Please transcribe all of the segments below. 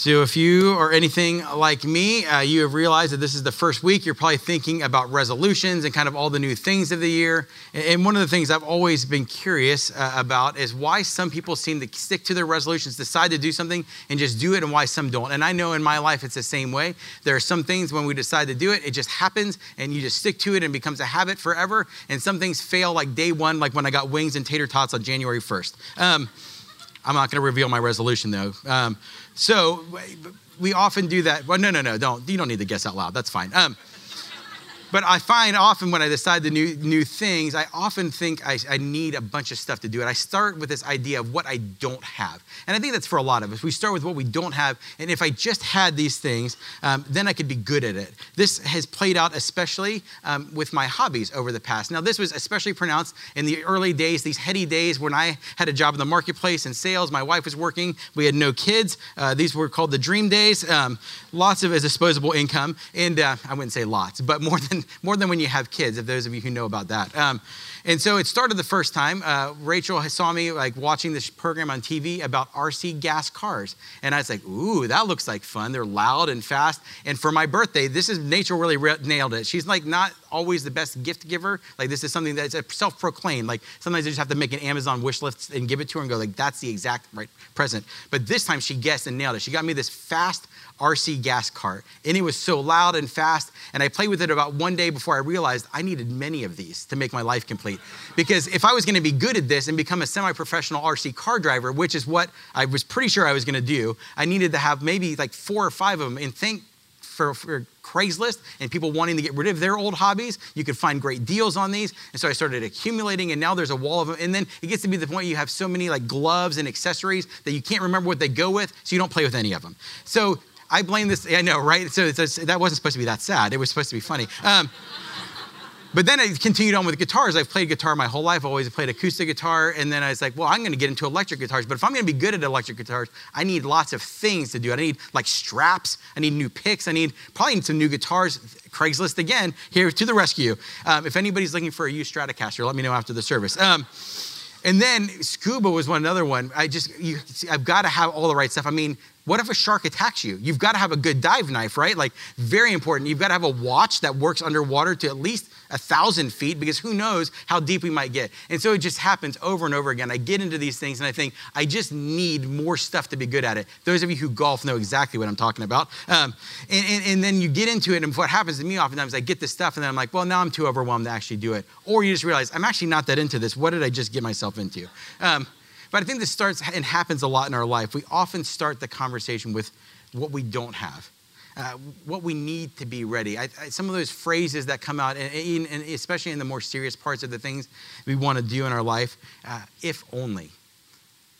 So, if you are anything like me, uh, you have realized that this is the first week. You're probably thinking about resolutions and kind of all the new things of the year. And one of the things I've always been curious uh, about is why some people seem to stick to their resolutions, decide to do something, and just do it, and why some don't. And I know in my life it's the same way. There are some things when we decide to do it, it just happens, and you just stick to it and becomes a habit forever. And some things fail like day one, like when I got wings and tater tots on January 1st. Um, I'm not going to reveal my resolution though. Um, so we often do that. Well, no, no, no, don't. You don't need to guess out loud. That's fine. Um, but I find often when I decide the new, new things, I often think I, I, need a bunch of stuff to do it. I start with this idea of what I don't have. And I think that's for a lot of us. We start with what we don't have. And if I just had these things, um, then I could be good at it. This has played out especially um, with my hobbies over the past. Now, this was especially pronounced in the early days, these heady days when I had a job in the marketplace and sales. My wife was working. We had no kids. Uh, these were called the dream days. Um, lots of disposable income. And uh, I wouldn't say lots, but more than more than when you have kids, if those of you who know about that. Um, and so it started the first time. Uh, Rachel saw me like watching this program on TV about RC gas cars. And I was like, ooh, that looks like fun. They're loud and fast. And for my birthday, this is Rachel really re- nailed it. She's like not always the best gift giver. Like this is something that's self-proclaimed. Like sometimes I just have to make an Amazon wish list and give it to her and go like, that's the exact right present. But this time she guessed and nailed it. She got me this fast RC gas cart. And it was so loud and fast. And I played with it about one day before I realized I needed many of these to make my life complete. Because if I was going to be good at this and become a semi professional RC car driver, which is what I was pretty sure I was going to do, I needed to have maybe like four or five of them. And think for, for, Craigslist and people wanting to get rid of their old hobbies, you could find great deals on these. And so I started accumulating, and now there's a wall of them. And then it gets to be the point you have so many like gloves and accessories that you can't remember what they go with, so you don't play with any of them. So I blame this, I know, right? So that wasn't supposed to be that sad. It was supposed to be funny. Um, but then I continued on with guitars. I've played guitar my whole life. I've always played acoustic guitar. And then I was like, well, I'm going to get into electric guitars. But if I'm going to be good at electric guitars, I need lots of things to do. I need like straps. I need new picks. I need probably need some new guitars. Craigslist again, here to the rescue. Um, if anybody's looking for a used Stratocaster, let me know after the service. Um, and then scuba was one another one. I just, you, I've got to have all the right stuff. I mean, what if a shark attacks you? You've got to have a good dive knife, right? Like, very important. You've got to have a watch that works underwater to at least a thousand feet because who knows how deep we might get. And so it just happens over and over again. I get into these things and I think I just need more stuff to be good at it. Those of you who golf know exactly what I'm talking about. Um, and, and, and then you get into it, and what happens to me oftentimes, I get this stuff and then I'm like, well, now I'm too overwhelmed to actually do it. Or you just realize, I'm actually not that into this. What did I just get myself into? Um, but I think this starts and happens a lot in our life. We often start the conversation with what we don't have. Uh, what we need to be ready. I, I, some of those phrases that come out, and, and, especially in the more serious parts of the things we want to do in our life, uh, if only,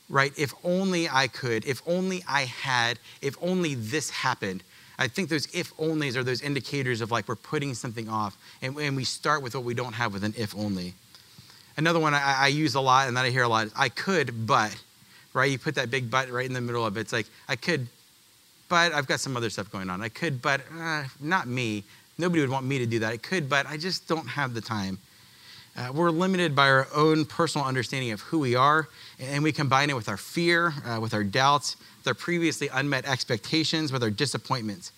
right? If only I could, if only I had, if only this happened. I think those if onlys are those indicators of like we're putting something off, and, and we start with what we don't have with an if only. Another one I, I use a lot and that I hear a lot is I could, but, right? You put that big but right in the middle of it. It's like, I could, but I've got some other stuff going on. I could, but uh, not me. Nobody would want me to do that. I could, but I just don't have the time. Uh, we're limited by our own personal understanding of who we are, and we combine it with our fear, uh, with our doubts, with our previously unmet expectations, with our disappointments.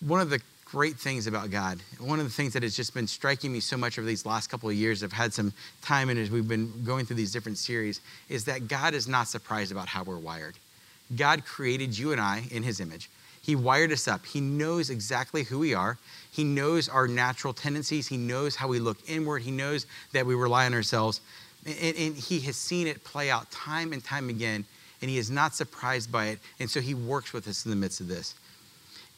One of the great things about God. One of the things that has just been striking me so much over these last couple of years, I've had some time and as we've been going through these different series, is that God is not surprised about how we're wired. God created you and I in his image. He wired us up. He knows exactly who we are. He knows our natural tendencies. He knows how we look inward. He knows that we rely on ourselves. And, and, he has seen it play out time and time again, and he is not surprised by it. And so he works with us in the midst of this.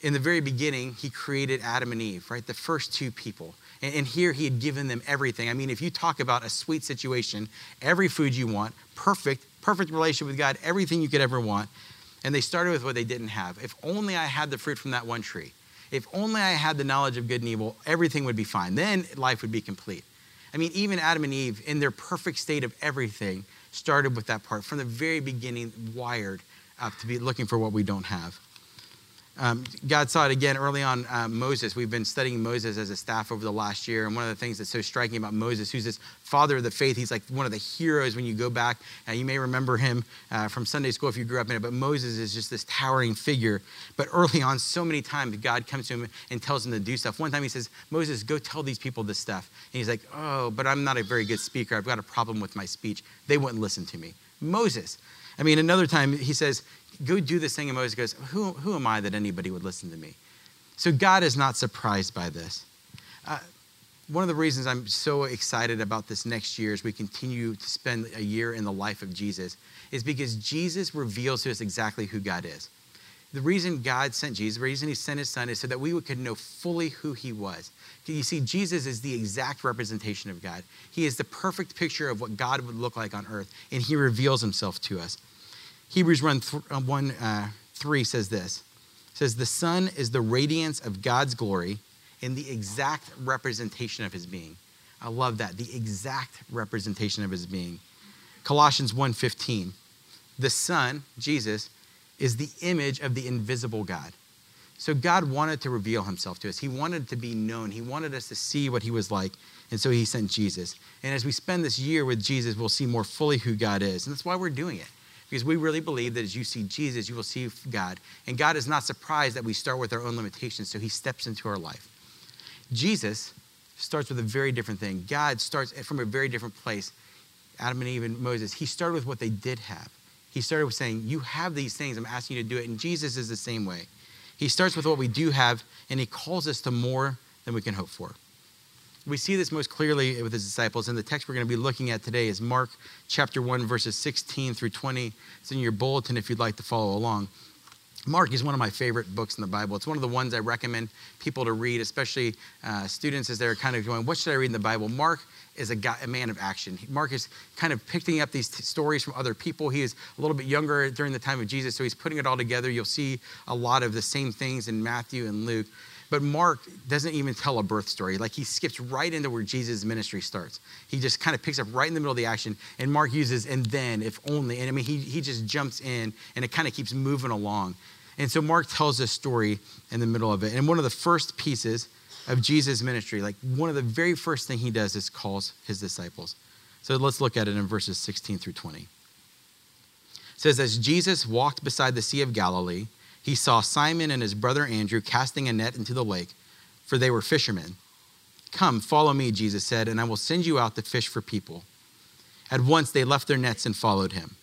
In the very beginning, he created Adam and Eve, right? The first two people. And, and here he had given them everything. I mean, if you talk about a sweet situation, every food you want, perfect, perfect relationship with God, everything you could ever want. And they started with what they didn't have. If only I had the fruit from that one tree. If only I had the knowledge of good and evil, everything would be fine. Then life would be complete. I mean, even Adam and Eve, in their perfect state of everything, started with that part from the very beginning, wired up to be looking for what we don't have. Um, God saw it again early on uh, Moses. We've been studying Moses as a staff over the last year. And one of the things that's so striking about Moses, who's this father of the faith, he's like one of the heroes when you go back. Uh, you may remember him uh, from Sunday school if you grew up in it. But Moses is just this towering figure. But early on, so many times, God comes to him and tells him to do stuff. One time he says, Moses, go tell these people this stuff. And he's like, oh, but I'm not a very good speaker. I've got a problem with my speech. They wouldn't listen to me. Moses. I mean, another time he says, go do this thing. And Moses goes, who, who am I that anybody would listen to me? So God is not surprised by this. Uh, one of the reasons I'm so excited about this next year as we continue to spend a year in the life of Jesus is because Jesus reveals to us exactly who God is. The reason God sent Jesus, the reason he sent his son is so that we could know fully who he was. You see, Jesus is the exact representation of God. He is the perfect picture of what God would look like on earth, and he reveals himself to us. Hebrews 1, uh, 1 uh, 3 says this says, The Son is the radiance of God's glory in the exact representation of his being. I love that, the exact representation of his being. Colossians 1:15. The Son, Jesus, is the image of the invisible God. So God wanted to reveal himself to us. He wanted to be known. He wanted us to see what he was like. And so he sent Jesus. And as we spend this year with Jesus, we'll see more fully who God is. And that's why we're doing it. Because we really believe that as you see Jesus, you will see God. And God is not surprised that we start with our own limitations, so he steps into our life. Jesus starts with a very different thing. God starts from a very different place. Adam and Eve and Moses, he started with what they did have. He started with saying, You have these things, I'm asking you to do it. And Jesus is the same way. He starts with what we do have, and he calls us to more than we can hope for. We see this most clearly with his disciples, and the text we're going to be looking at today is Mark chapter 1, verses 16 through 20. It's in your bulletin if you'd like to follow along. Mark is one of my favorite books in the Bible. It's one of the ones I recommend people to read, especially uh, students as they're kind of going, What should I read in the Bible? Mark is a, guy, a man of action. Mark is kind of picking up these t- stories from other people. He is a little bit younger during the time of Jesus, so he's putting it all together. You'll see a lot of the same things in Matthew and Luke. But Mark doesn't even tell a birth story. Like he skips right into where Jesus' ministry starts. He just kind of picks up right in the middle of the action. And Mark uses, and then, if only. And I mean, he, he just jumps in and it kind of keeps moving along. And so Mark tells this story in the middle of it. And one of the first pieces of Jesus' ministry, like one of the very first thing he does is calls his disciples. So let's look at it in verses 16 through 20. It says, As Jesus walked beside the Sea of Galilee, he saw Simon and his brother Andrew casting a net into the lake, for they were fishermen. Come, follow me, Jesus said, and I will send you out to fish for people. At once they left their nets and followed him.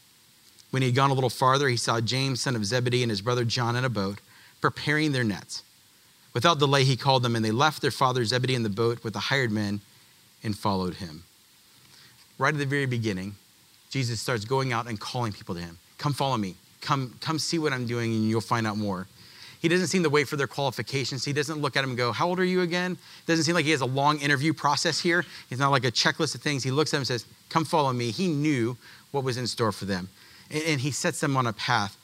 When he had gone a little farther, he saw James, son of Zebedee, and his brother John in a boat, preparing their nets. Without delay, he called them, and they left their father Zebedee in the boat with the hired men and followed him. Right at the very beginning, Jesus starts going out and calling people to him. Come follow me. Come, come see what I'm doing and you'll find out more. He doesn't seem to wait for their qualifications. He doesn't look at them and go, How old are you again? Doesn't seem like he has a long interview process here. He's not like a checklist of things. He looks at them and says, Come follow me. He knew what was in store for them. And, and he sets them on a path.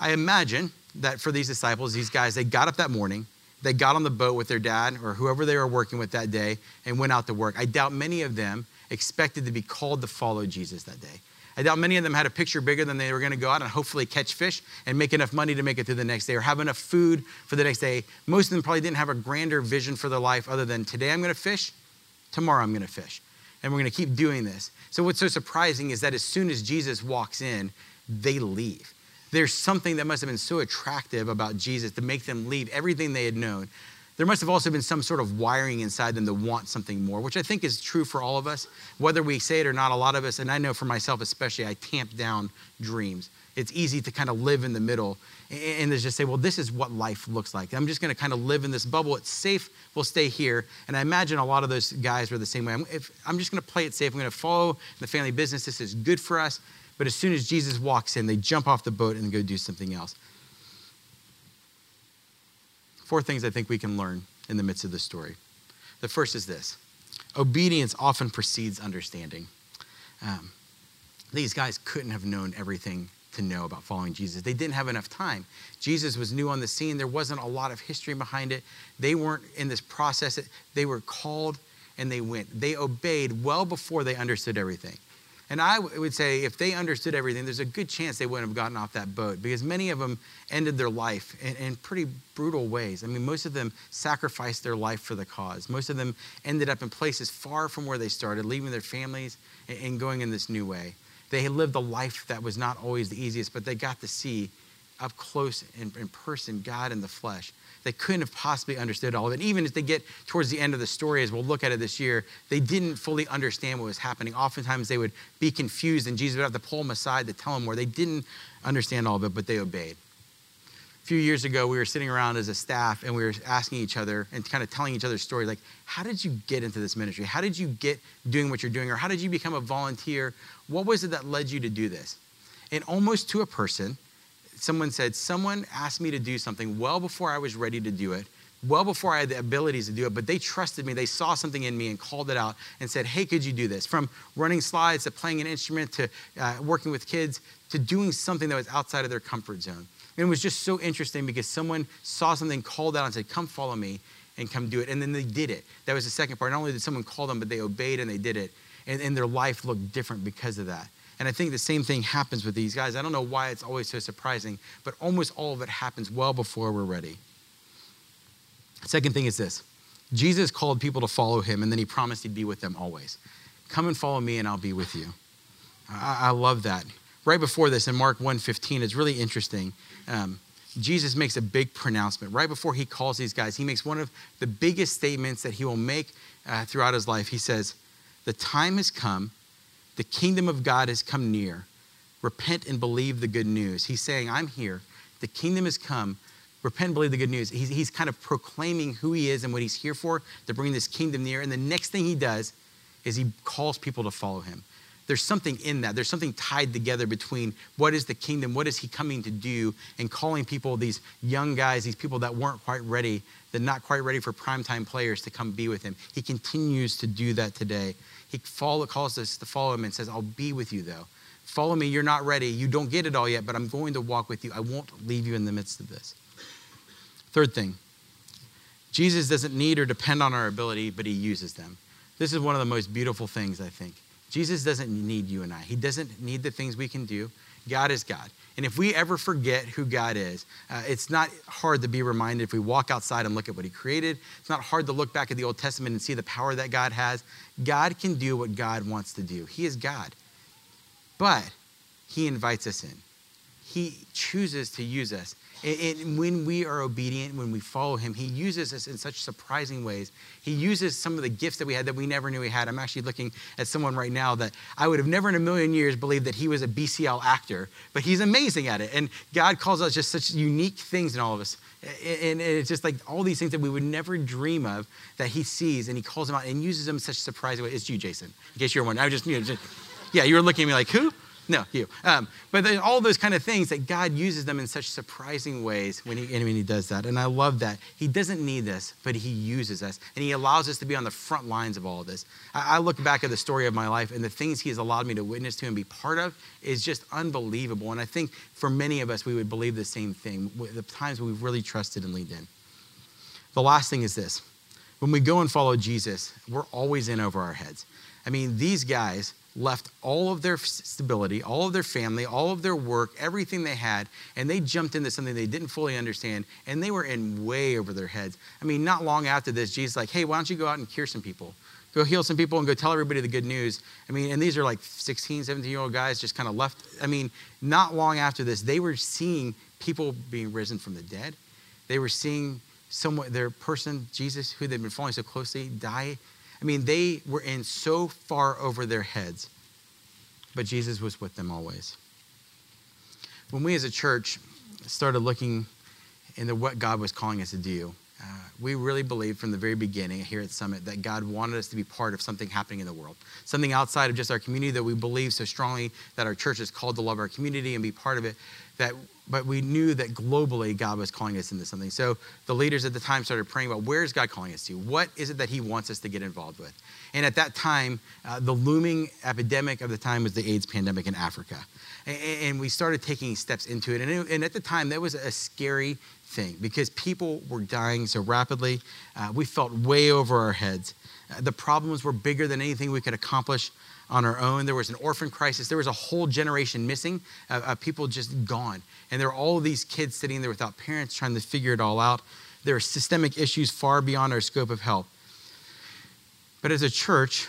I imagine that for these disciples, these guys, they got up that morning, they got on the boat with their dad or whoever they were working with that day and went out to work. I doubt many of them expected to be called to follow Jesus that day. I doubt many of them had a picture bigger than they were going to go out and hopefully catch fish and make enough money to make it through the next day or have enough food for the next day. Most of them probably didn't have a grander vision for their life other than today I'm going to fish, tomorrow I'm going to fish. And we're going to keep doing this. So, what's so surprising is that as soon as Jesus walks in, they leave. There's something that must have been so attractive about Jesus to make them leave everything they had known there must have also been some sort of wiring inside them to want something more, which I think is true for all of us. Whether we say it or not, a lot of us, and I know for myself especially, I tamp down dreams. It's easy to kind of live in the middle and just say, well, this is what life looks like. I'm just going to kind of live in this bubble. It's safe. We'll stay here. And I imagine a lot of those guys were the same way. I'm, if, I'm just going to play it safe. I'm going to follow the family business. This is good for us. But as soon as Jesus walks in, they jump off the boat and go do something else. Four things I think we can learn in the midst of this story. The first is this obedience often precedes understanding. Um, these guys couldn't have known everything to know about following Jesus. They didn't have enough time. Jesus was new on the scene. There wasn't a lot of history behind it. They weren't in this process. They were called and they went. They obeyed well before they understood everything. And I would say if they understood everything, there's a good chance they wouldn't have gotten off that boat because many of them ended their life in, in, pretty brutal ways. I mean, most of them sacrificed their life for the cause. Most of them ended up in places far from where they started, leaving their families and, and going in this new way. They lived a life that was not always the easiest, but they got to see up close in, in person God in the flesh they couldn't have possibly understood all of it. Even as they get towards the end of the story, as we'll look at it this year, they didn't fully understand what was happening. Oftentimes they would be confused, and Jesus would have to pull them aside to tell them more. They didn't understand all of it, but they obeyed. A few years ago, we were sitting around as a staff and we were asking each other and kind of telling each other stories like, how did you get into this ministry? How did you get doing what you're doing? Or how did you become a volunteer? What was it that led you to do this? And almost to a person, someone said, Someone asked me to do something well before I was ready to do it, well before I had the abilities to do it, but they trusted me. They saw something in me and called it out and said, Hey, could you do this? From running slides to playing an instrument to uh, working with kids to doing something that was outside of their comfort zone. And it was just so interesting because someone saw something, called out, and said, Come follow me and come do it. And then they did it. That was the second part. Not only did someone call them, but they obeyed and they did it. And, and their life looked different because of that. And I think the same thing happens with these guys. I don't know why it's always so surprising, but almost all of it happens well before we're ready. Second thing is this Jesus called people to follow him, and then he promised he'd be with them always. Come and follow me, and I'll be with you. I, I love that. Right before this, in Mark 1.15, it's really interesting. Um, Jesus makes a big pronouncement. Right before he calls these guys, he makes one of the biggest statements that he will make uh, throughout his life. He says, The time has come the kingdom of God has come near. Repent and believe the good news. He's saying, I'm here. The kingdom has come. Repent and believe the good news. He's, he's kind of proclaiming who he is and what he's here for to bring this kingdom near. And the next thing he does is he calls people to follow him. There's something in that. There's something tied together between what is the kingdom, what is he coming to do, and calling people, these young guys, these people that weren't quite ready, that not quite ready for primetime players to come be with him. He continues to do that today. He follow, calls us to follow him and says, I'll be with you though. Follow me, you're not ready. You don't get it all yet, but I'm going to walk with you. I won't leave you in the midst of this. Third thing, Jesus doesn't need or depend on our ability, but he uses them. This is one of the most beautiful things, I think. Jesus doesn't need you and I. He doesn't need the things we can do. God is God. And if we ever forget who God is, uh, it's not hard to be reminded if we walk outside and look at what He created. It's not hard to look back at the Old Testament and see the power that God has. God can do what God wants to do. He is God. But He invites us in, He chooses to use us. And when we are obedient, when we follow him, he uses us in such surprising ways. He uses some of the gifts that we had that we never knew we had. I'm actually looking at someone right now that I would have never in a million years believed that he was a BCL actor, but he's amazing at it. And God calls us just such unique things in all of us. And it's just like all these things that we would never dream of that he sees and he calls them out and uses them in such surprising ways. It's you, Jason, in case you're wondering. I just, you know, just, yeah, you were looking at me like, who? No, you. Um, but all those kind of things that God uses them in such surprising ways when he, when he does that. And I love that. He doesn't need this, but He uses us. And He allows us to be on the front lines of all of this. I, I look back at the story of my life and the things He has allowed me to witness to and be part of is just unbelievable. And I think for many of us, we would believe the same thing the times we've really trusted and leaned in. The last thing is this when we go and follow Jesus, we're always in over our heads. I mean, these guys, left all of their stability, all of their family, all of their work, everything they had, and they jumped into something they didn't fully understand, and they were in way over their heads. I mean, not long after this, Jesus like, hey, why don't you go out and cure some people? Go heal some people and go tell everybody the good news. I mean, and these are like 16, 17 year old guys just kind of left. I mean, not long after this, they were seeing people being risen from the dead. They were seeing someone, their person, Jesus, who they'd been following so closely, die I mean, they were in so far over their heads, but Jesus was with them always. When we as a church started looking into what God was calling us to do, uh, we really believed from the very beginning here at Summit that God wanted us to be part of something happening in the world, something outside of just our community that we believe so strongly that our church is called to love our community and be part of it. That, but we knew that globally God was calling us into something. So the leaders at the time started praying about where is God calling us to? What is it that He wants us to get involved with? And at that time, uh, the looming epidemic of the time was the AIDS pandemic in Africa. And, we started taking steps into it. and, at the time, that was a scary thing because people were dying so rapidly. Uh, we felt way over our heads. Uh, the problems were bigger than anything we could accomplish on our own. There was an orphan crisis. There was a whole generation missing, uh, people just gone. And there were all these kids sitting there without parents trying to figure it all out. There are systemic issues far beyond our scope of help. But as a church,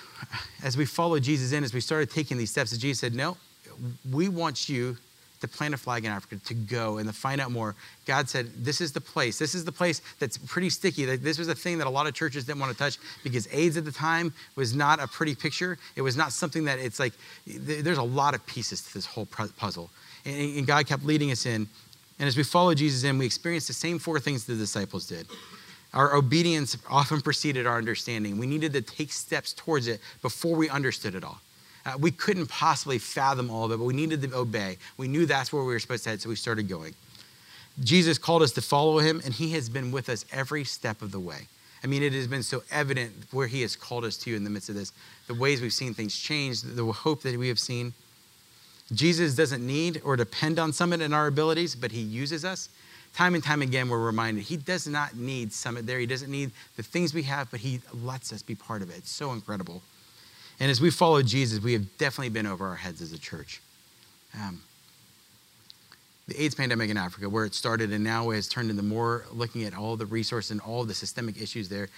as we followed Jesus in, as we started taking these steps, Jesus said, No, we want you to plant a flag in Africa, to go and to find out more. God said, This is the place. This is the place that's pretty sticky. This was a thing that a lot of churches didn't want to touch because AIDS at the time was not a pretty picture. It was not something that it's like, there's a lot of pieces to this whole puzzle. And God kept leading us in. And as we followed Jesus in, we experienced the same four things the disciples did. Our obedience often preceded our understanding. We needed to take steps towards it before we understood it all. Uh, we couldn't possibly fathom all of it, but we needed to obey. We knew that's where we were supposed to head, so we started going. Jesus called us to follow him, and he has been with us every step of the way. I mean, it has been so evident where he has called us to in the midst of this, the ways we've seen things change, the hope that we have seen. Jesus doesn't need or depend on Summit and our abilities, but he uses us. Time and time again, we're reminded he does not need Summit there. He doesn't need the things we have, but he lets us be part of it. It's so incredible. And as we follow Jesus, we have definitely been over our heads as a church. Um, the AIDS pandemic in Africa, where it started and now has turned into more looking at all the resources and all the systemic issues there.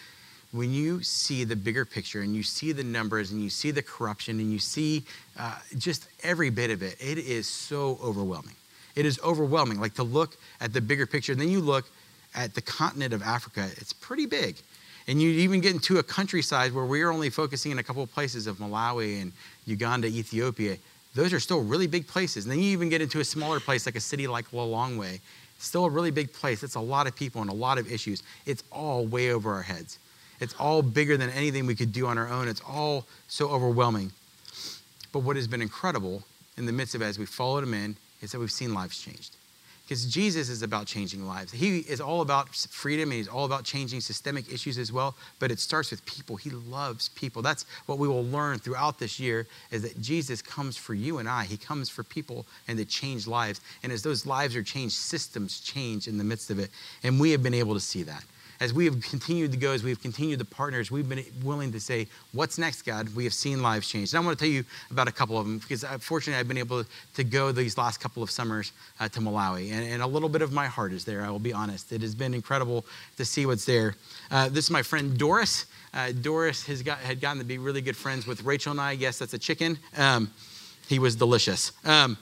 When you see the bigger picture and you see the numbers and you see the corruption and you see uh, just every bit of it, it is so overwhelming. It is overwhelming. Like to look at the bigger picture, and then you look at the continent of Africa, it's pretty big. And you even get into a countryside where we're only focusing in a couple of places of Malawi and Uganda, Ethiopia. Those are still really big places. And then you even get into a smaller place like a city like Lilongwe. Still a really big place. It's a lot of people and a lot of issues. It's all way over our heads. It's all bigger than anything we could do on our own. It's all so overwhelming. But what has been incredible in the midst of it as we followed him in is that we've seen lives changed. Because Jesus is about changing lives. He is all about freedom and he's all about changing systemic issues as well, but it starts with people. He loves people. That's what we will learn throughout this year is that Jesus comes for you and I. He comes for people and to change lives. And as those lives are changed, systems change in the midst of it. And we have been able to see that as we have continued to go, as we've continued to partners, we've been willing to say, What's next, God? We have seen lives change. And I want to tell you about a couple of them because uh, fortunately I've been able to go these last couple of summers uh, to Malawi. And, and, a little bit of my heart is there, I will be honest. It has been incredible to see what's there. Uh, this is my friend Doris. Uh, Doris has got, had gotten to be really good friends with Rachel and I. Yes, that's a chicken. Um, he was delicious. Um,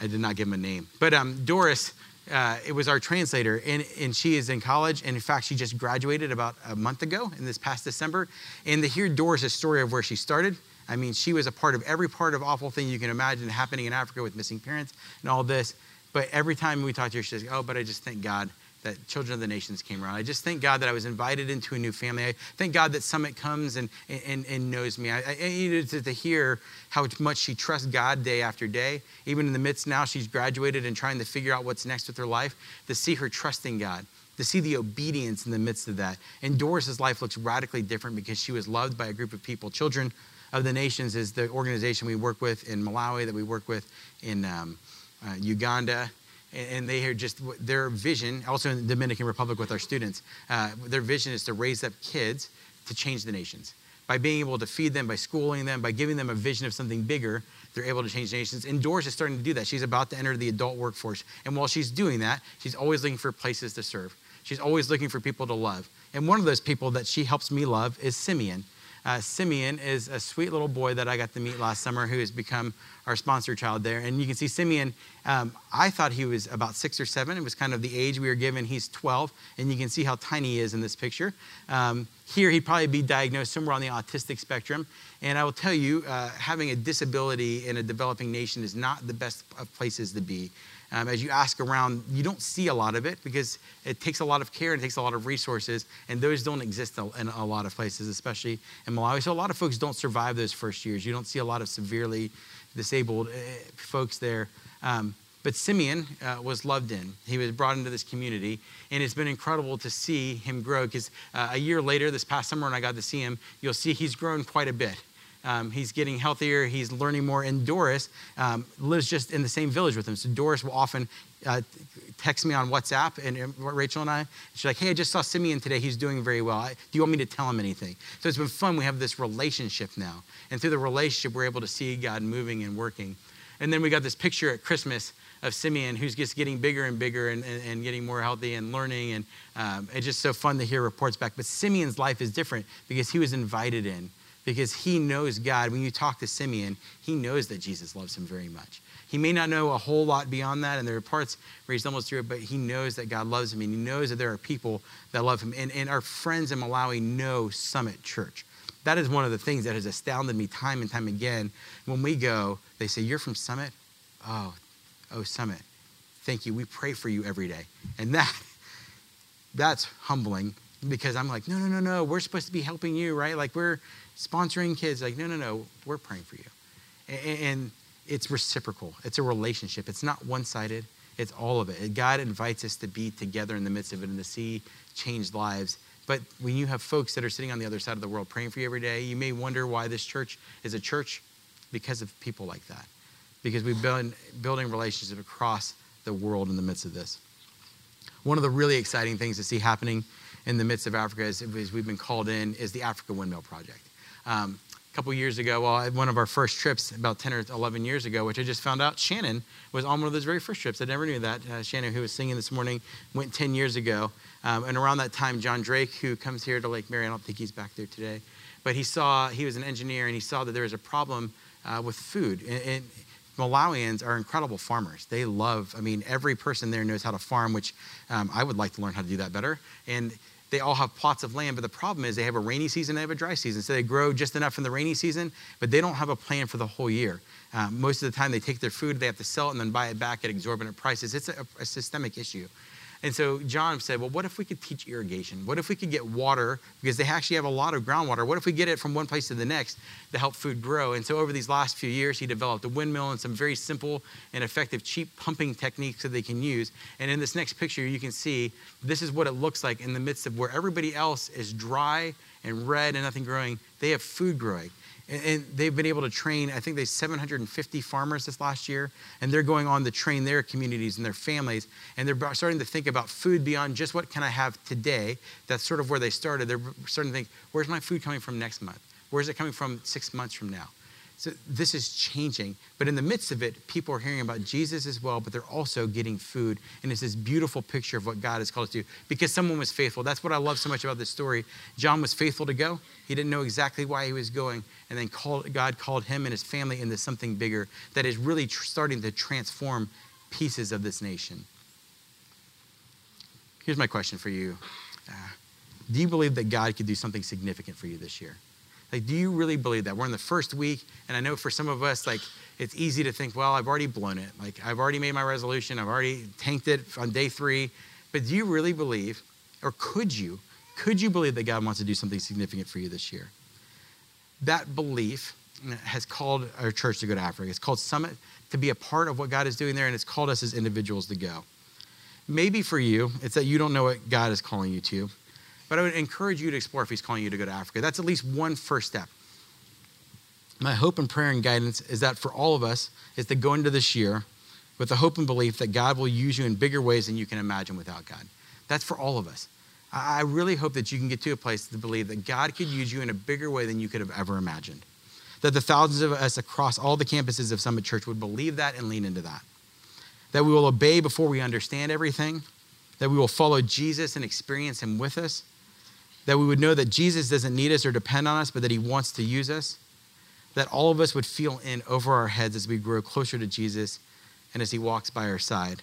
I did not give him a name. But um, Doris uh, it was our translator, and, and she is in college. And in fact, she just graduated about a month ago in this past December. And to hear Doris' story of where she started, I mean, she was a part of every part of awful thing you can imagine happening in Africa with missing parents and all this. But every time we talk to her, she says, Oh, but I just thank God that Children of the Nations came around. I just thank God that I was invited into a new family. I thank God that Summit comes and, and, and knows me. I, I needed to, to hear how much she trusts God day after day. Even in the midst now, she's graduated and trying to figure out what's next with her life, to see her trusting God to see the obedience in the midst of that. And Doris's life looks radically different because she was loved by a group of people. Children of the Nations is the organization we work with in Malawi, that we work with in um, uh, Uganda, and they are just their vision also in the dominican republic with our students uh, their vision is to raise up kids to change the nations. By being able to feed them by schooling them by giving them a vision of something bigger they're able to change nations. And doris is starting to do that. She's about to enter the adult workforce. And while she's doing that she's always looking for places to serve. She's always looking for people to love. And one of those people that she helps me love is simeon. Uh, Simeon is a sweet little boy that I got to meet last summer who has become our sponsor child there. And you can see Simeon, um, I thought he was about six or seven. It was kind of the age we were given. He's 12, and you can see how tiny he is in this picture. Um, here, he'd probably be diagnosed somewhere on the autistic spectrum. And I will tell you, uh, having a disability in a developing nation is not the best of places to be. Um, as you ask around, you don't see a lot of it because it takes a lot of care and it takes a lot of resources, and those don't exist in a lot of places, especially in Malawi. So a lot of folks don't survive those first years. You don't see a lot of severely disabled uh, folks there. Um, but Simeon uh, was loved in. He was brought into this community, and it's been incredible to see him grow. Because uh, a year later, this past summer, when I got to see him, you'll see he's grown quite a bit. Um, he's getting healthier. He's learning more. And Doris um, lives just in the same village with him. So Doris will often uh, text me on WhatsApp, and, and, Rachel and I. She's like, "Hey, I just saw Simeon today. He's doing very well. I, do you want me to tell him anything?" So it's been fun. We have this relationship now, and through the relationship, we're able to see God moving and working. And then we got this picture at Christmas of Simeon, who's just getting bigger and bigger and, and, and getting more healthy and learning. And um, it's just so fun to hear reports back. But Simeon's life is different because he was invited in, because he knows God. When you talk to Simeon, he knows that Jesus loves him very much. He may not know a whole lot beyond that, and there are parts where he's almost through it, but he knows that God loves him, and he knows that there are people that love him. And, and our friends in Malawi know Summit Church. That is one of the things that has astounded me time and time again. When we go, they say, You're from Summit? Oh, oh, Summit. Thank you. We pray for you every day. And that, that's humbling because I'm like, no, no, no, no. We're supposed to be helping you, right? Like we're sponsoring kids. Like, no, no, no. We're praying for you. And it's reciprocal. It's a relationship. It's not one-sided. It's all of it. God invites us to be together in the midst of it and to see changed lives. But when you have folks that are sitting on the other side of the world praying for you every day, you may wonder why this church is a church because of people like that because we've been building relationships across the world in the midst of this. One of the really exciting things to see happening in the midst of Africa, as, we've been called in, is the Africa Windmill Project. Um, couple years ago, well, one of our first trips, about 10 or 11 years ago, which I just found out Shannon was on one of those very first trips. I never knew that. Uh, Shannon, who was singing this morning, went 10 years ago. Um, and around that time, John Drake, who comes here to Lake Mary, I don't think he's back there today, but he saw, he was an engineer, and he saw that there was a problem uh, with food. And, and Malawians are incredible farmers. They love, I mean, every person there knows how to farm, which um, I would like to learn how to do that better. And they all have plots of land, but the problem is they have a rainy season, they have a dry season. So they grow just enough in the rainy season, but they don't have a plan for the whole year. Um, most of the time, they take their food, they have to sell it, and then buy it back at exorbitant prices. It's a, a systemic issue. And so John said, well, what if we could teach irrigation? What if we could get water, because they actually have a lot of groundwater. What if we get it from one place to the next to help food grow? And so over these last few years, he developed a windmill and some very simple and effective cheap pumping techniques that they can use. And in this next picture, you can see this is what it looks like in the midst of where everybody else is dry and red and nothing growing. They have food growing. And, they've been able to train, I think they 750 farmers this last year, and they're going on to train their communities and their families. And they're starting to think about food beyond just what can I have today. That's sort of where they started. They're starting to think, where's my food coming from next month? Where's it coming from six months from now? So this is changing. But in the midst of it, people are hearing about Jesus as well, but they're also getting food. And it's this beautiful picture of what God has called us to do because someone was faithful. That's what I love so much about this story. John was faithful to go. He didn't know exactly why he was going. And then called, God called him and his family into something bigger that is really tr- starting to transform pieces of this nation. Here's my question for you uh, Do you believe that God could do something significant for you this year? Like, do you really believe that? We're in the first week, and I know for some of us, like, it's easy to think, well, I've already blown it. Like, I've already made my resolution, I've already tanked it on day three. But do you really believe, or could you, could you believe that God wants to do something significant for you this year? That belief has called our church to go to Africa. It's called Summit to be a part of what God is doing there, and it's called us as individuals to go. Maybe for you, it's that you don't know what God is calling you to. But I would encourage you to explore if he's calling you to go to Africa. That's at least one first step. My hope and prayer and guidance is that for all of us is to go into this year with the hope and belief that God will use you in bigger ways than you can imagine without God. That's for all of us. I really hope that you can get to a place to believe that God could use you in a bigger way than you could have ever imagined. That the thousands of us across all the campuses of Summit Church would believe that and lean into that. That we will obey before we understand everything. That we will follow Jesus and experience Him with us that we would know that Jesus doesn't need us or depend on us, but that he wants to use us, that all of us would feel in over our heads as we grow closer to Jesus and as he walks by our side.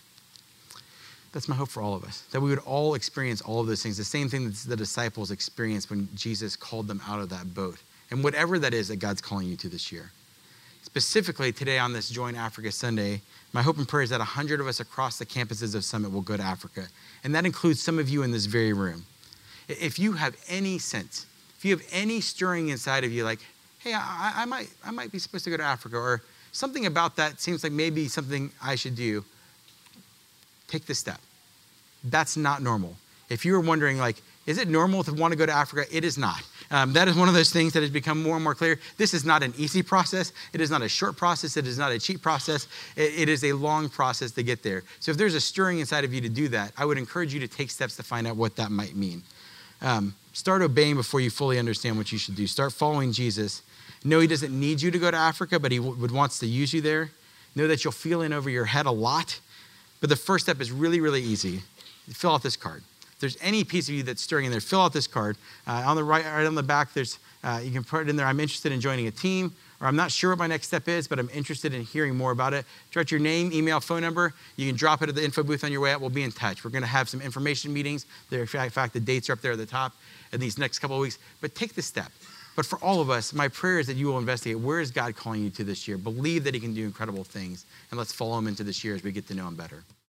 That's my hope for all of us, that we would all experience all of those things, the same thing that the disciples experienced when Jesus called them out of that boat, and whatever that is that God's calling you to this year. Specifically, today on this Join Africa Sunday, my hope and prayer is that 100 of us across the campuses of Summit will go to Africa. And that includes some of you in this very room if you have any sense, if you have any stirring inside of you, like, hey, I, I, might, I might be supposed to go to Africa, or something about that seems like maybe something I should do, take the step. That's not normal. If you were wondering, like, is it normal to want to go to Africa? It is not. Um, that is one of those things that has become more and more clear. This is not an easy process. It is not a short process. It is not a cheap process. It, it is a long process to get there. So if there's a stirring inside of you to do that, I would encourage you to take steps to find out what that might mean. Um, start obeying before you fully understand what you should do. Start following Jesus. Know He doesn't need you to go to Africa, but He would wants to use you there. Know that you'll feel in over your head a lot. But the first step is really, really easy. Fill out this card. If there's any piece of you that's stirring in there, fill out this card. Uh, on the right, right on the back, there's uh, you can put it in there. I'm interested in joining a team, or I'm not sure what my next step is, but I'm interested in hearing more about it. Write your name, email, phone number. You can drop it at the info booth on your way out. We'll be in touch. We're going to have some information meetings. There, in fact, the dates are up there at the top in these next couple of weeks. But take the step. But for all of us, my prayer is that you will investigate where is God calling you to this year. Believe that He can do incredible things, and let's follow Him into this year as we get to know Him better.